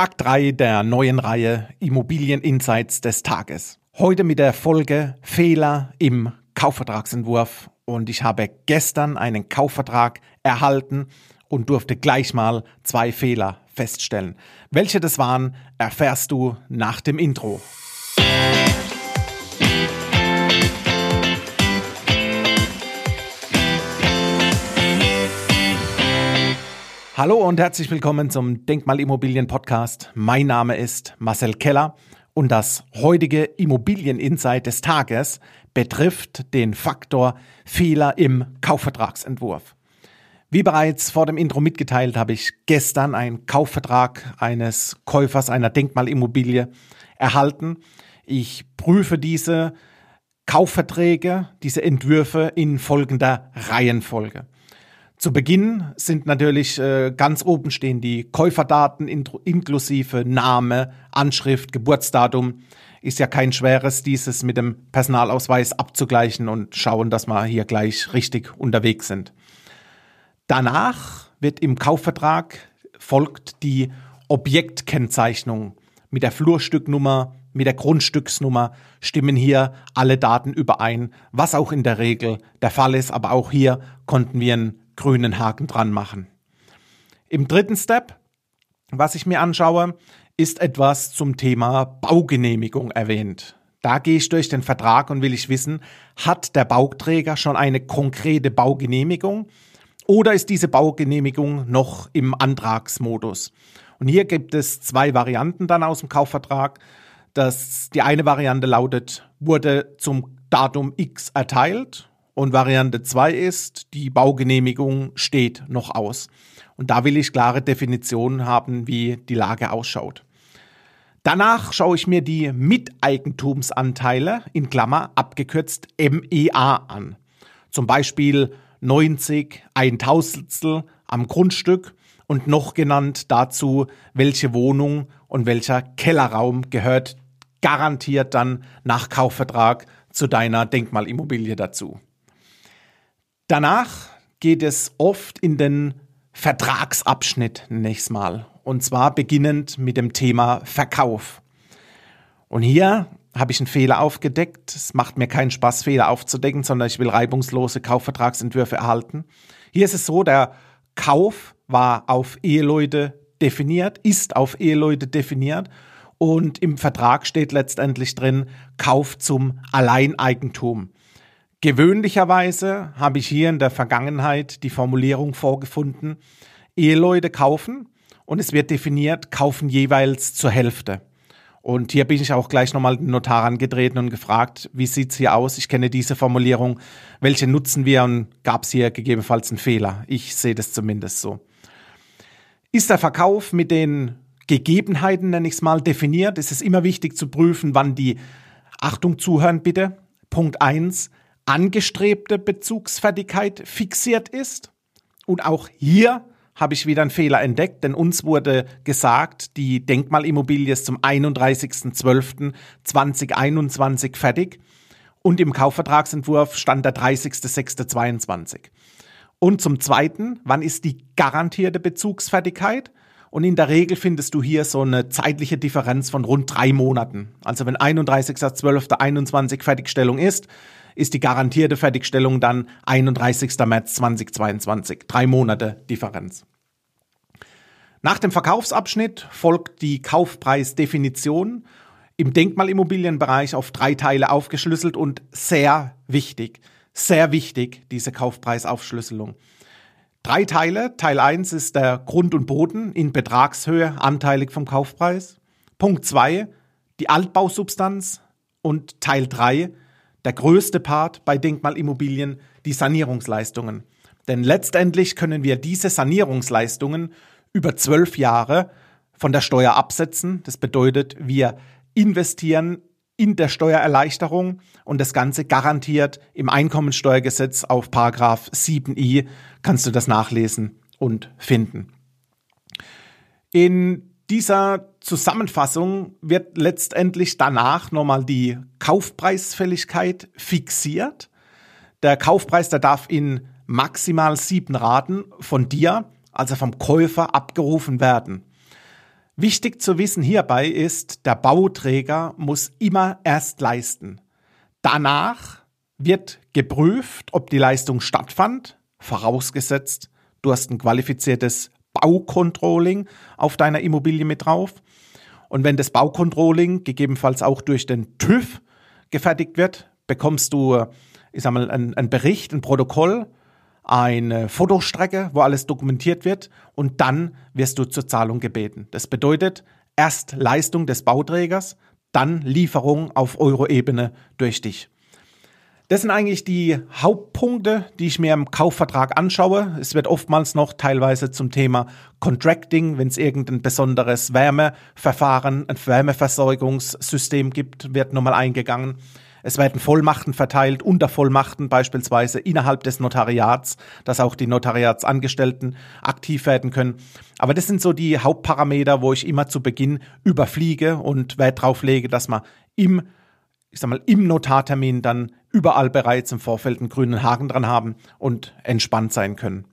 Tag 3 der neuen Reihe Immobilien Insights des Tages. Heute mit der Folge Fehler im Kaufvertragsentwurf. Und ich habe gestern einen Kaufvertrag erhalten und durfte gleich mal zwei Fehler feststellen. Welche das waren, erfährst du nach dem Intro. Hallo und herzlich willkommen zum Denkmalimmobilien Podcast. Mein Name ist Marcel Keller und das heutige Immobilien Insight des Tages betrifft den Faktor Fehler im Kaufvertragsentwurf. Wie bereits vor dem Intro mitgeteilt, habe ich gestern einen Kaufvertrag eines Käufers einer Denkmalimmobilie erhalten. Ich prüfe diese Kaufverträge, diese Entwürfe in folgender Reihenfolge. Zu Beginn sind natürlich äh, ganz oben stehen die Käuferdaten inklusive Name, Anschrift, Geburtsdatum. Ist ja kein schweres, dieses mit dem Personalausweis abzugleichen und schauen, dass wir hier gleich richtig unterwegs sind. Danach wird im Kaufvertrag folgt die Objektkennzeichnung mit der Flurstücknummer, mit der Grundstücksnummer stimmen hier alle Daten überein, was auch in der Regel der Fall ist, aber auch hier konnten wir einen grünen Haken dran machen. Im dritten Step, was ich mir anschaue, ist etwas zum Thema Baugenehmigung erwähnt. Da gehe ich durch den Vertrag und will ich wissen, hat der Bauträger schon eine konkrete Baugenehmigung oder ist diese Baugenehmigung noch im Antragsmodus? Und hier gibt es zwei Varianten dann aus dem Kaufvertrag. Das, die eine Variante lautet, wurde zum Datum X erteilt und Variante 2 ist, die Baugenehmigung steht noch aus. Und da will ich klare Definitionen haben, wie die Lage ausschaut. Danach schaue ich mir die Miteigentumsanteile in Klammer abgekürzt MEA an. Zum Beispiel 90 ein Tausendstel am Grundstück und noch genannt dazu, welche Wohnung und welcher Kellerraum gehört garantiert dann nach Kaufvertrag zu deiner Denkmalimmobilie dazu. Danach geht es oft in den Vertragsabschnitt nächstes Mal. Und zwar beginnend mit dem Thema Verkauf. Und hier habe ich einen Fehler aufgedeckt. Es macht mir keinen Spaß, Fehler aufzudecken, sondern ich will reibungslose Kaufvertragsentwürfe erhalten. Hier ist es so, der Kauf war auf Eheleute definiert, ist auf Eheleute definiert und im Vertrag steht letztendlich drin Kauf zum Alleineigentum. Gewöhnlicherweise habe ich hier in der Vergangenheit die Formulierung vorgefunden, Eheleute kaufen und es wird definiert, kaufen jeweils zur Hälfte. Und hier bin ich auch gleich nochmal den Notar angetreten und gefragt, wie sieht's hier aus? Ich kenne diese Formulierung, welche nutzen wir und gab es hier gegebenenfalls einen Fehler? Ich sehe das zumindest so. Ist der Verkauf mit den Gegebenheiten, nenne ich es mal, definiert? Ist es immer wichtig zu prüfen, wann die, Achtung, zuhören bitte, Punkt eins angestrebte Bezugsfertigkeit fixiert ist. Und auch hier habe ich wieder einen Fehler entdeckt, denn uns wurde gesagt, die Denkmalimmobilie ist zum 31.12.2021 fertig und im Kaufvertragsentwurf stand der 30.06.22. Und zum Zweiten, wann ist die garantierte Bezugsfertigkeit? Und in der Regel findest du hier so eine zeitliche Differenz von rund drei Monaten. Also wenn 31.12.21 Fertigstellung ist, ist die garantierte Fertigstellung dann 31. März 2022. Drei Monate Differenz. Nach dem Verkaufsabschnitt folgt die Kaufpreisdefinition im Denkmalimmobilienbereich auf drei Teile aufgeschlüsselt und sehr wichtig, sehr wichtig, diese Kaufpreisaufschlüsselung. Drei Teile. Teil 1 ist der Grund und Boden in Betragshöhe anteilig vom Kaufpreis. Punkt 2 die Altbausubstanz und Teil 3 der größte Part bei Denkmalimmobilien die Sanierungsleistungen. Denn letztendlich können wir diese Sanierungsleistungen über zwölf Jahre von der Steuer absetzen. Das bedeutet, wir investieren in der Steuererleichterung und das Ganze garantiert im Einkommensteuergesetz auf Paragraph 7i kannst du das nachlesen und finden. In dieser Zusammenfassung wird letztendlich danach nochmal die Kaufpreisfälligkeit fixiert. Der Kaufpreis, der darf in maximal sieben Raten von dir, also vom Käufer, abgerufen werden. Wichtig zu wissen hierbei ist, der Bauträger muss immer erst leisten. Danach wird geprüft, ob die Leistung stattfand, vorausgesetzt, du hast ein qualifiziertes Baucontrolling auf deiner Immobilie mit drauf. Und wenn das Baucontrolling gegebenenfalls auch durch den TÜV gefertigt wird, bekommst du, ich sag mal, einen Bericht, ein Protokoll, eine Fotostrecke, wo alles dokumentiert wird und dann wirst du zur Zahlung gebeten. Das bedeutet erst Leistung des Bauträgers, dann Lieferung auf Euro-Ebene durch dich. Das sind eigentlich die Hauptpunkte, die ich mir im Kaufvertrag anschaue. Es wird oftmals noch teilweise zum Thema Contracting, wenn es irgendein besonderes Wärmeverfahren, ein Wärmeversorgungssystem gibt, wird nochmal eingegangen. Es werden Vollmachten verteilt, Untervollmachten beispielsweise innerhalb des Notariats, dass auch die Notariatsangestellten aktiv werden können. Aber das sind so die Hauptparameter, wo ich immer zu Beginn überfliege und Wert drauf lege, dass man im, ich sag mal, im Notartermin dann überall bereits im Vorfeld einen grünen Haken dran haben und entspannt sein können.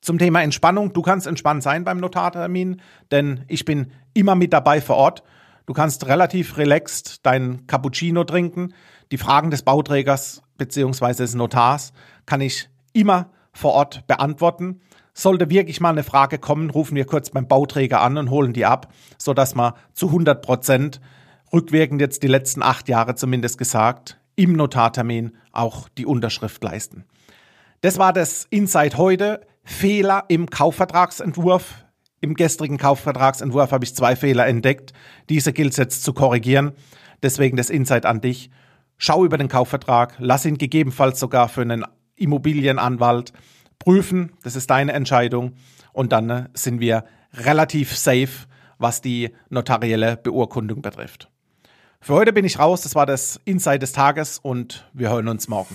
Zum Thema Entspannung, du kannst entspannt sein beim Notartermin, denn ich bin immer mit dabei vor Ort Du kannst relativ relaxed dein Cappuccino trinken. Die Fragen des Bauträgers bzw. des Notars kann ich immer vor Ort beantworten. Sollte wirklich mal eine Frage kommen, rufen wir kurz beim Bauträger an und holen die ab, sodass wir zu 100 Prozent rückwirkend jetzt die letzten acht Jahre zumindest gesagt, im Notartermin auch die Unterschrift leisten. Das war das Insight heute. Fehler im Kaufvertragsentwurf im gestrigen Kaufvertragsentwurf habe ich zwei Fehler entdeckt. Diese gilt es jetzt zu korrigieren. Deswegen das Insight an dich. Schau über den Kaufvertrag, lass ihn gegebenenfalls sogar für einen Immobilienanwalt prüfen. Das ist deine Entscheidung. Und dann äh, sind wir relativ safe, was die notarielle Beurkundung betrifft. Für heute bin ich raus. Das war das Insight des Tages und wir hören uns morgen.